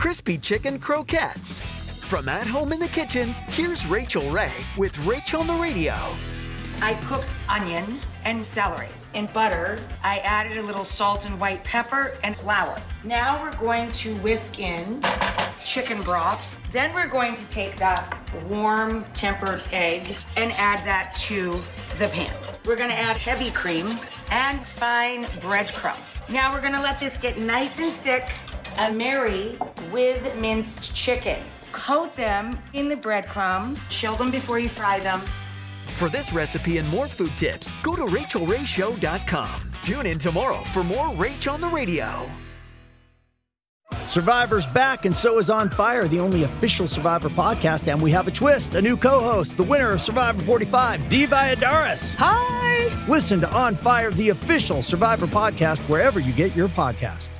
Crispy Chicken Croquettes. From at home in the kitchen, here's Rachael Ray with Rachel on the Radio. I cooked onion and celery. In butter, I added a little salt and white pepper and flour. Now we're going to whisk in chicken broth. Then we're going to take that warm tempered egg and add that to the pan. We're gonna add heavy cream and fine breadcrumb. Now we're gonna let this get nice and thick and marry with minced chicken. Coat them in the breadcrumb, chill them before you fry them. For this recipe and more food tips, go to rachaelrayshow.com. Tune in tomorrow for more Rach on the Radio. Survivor's back, and so is On Fire, the only official Survivor podcast. And we have a twist a new co host, the winner of Survivor 45, Dee Valladares. Hi! Listen to On Fire, the official Survivor podcast, wherever you get your podcast.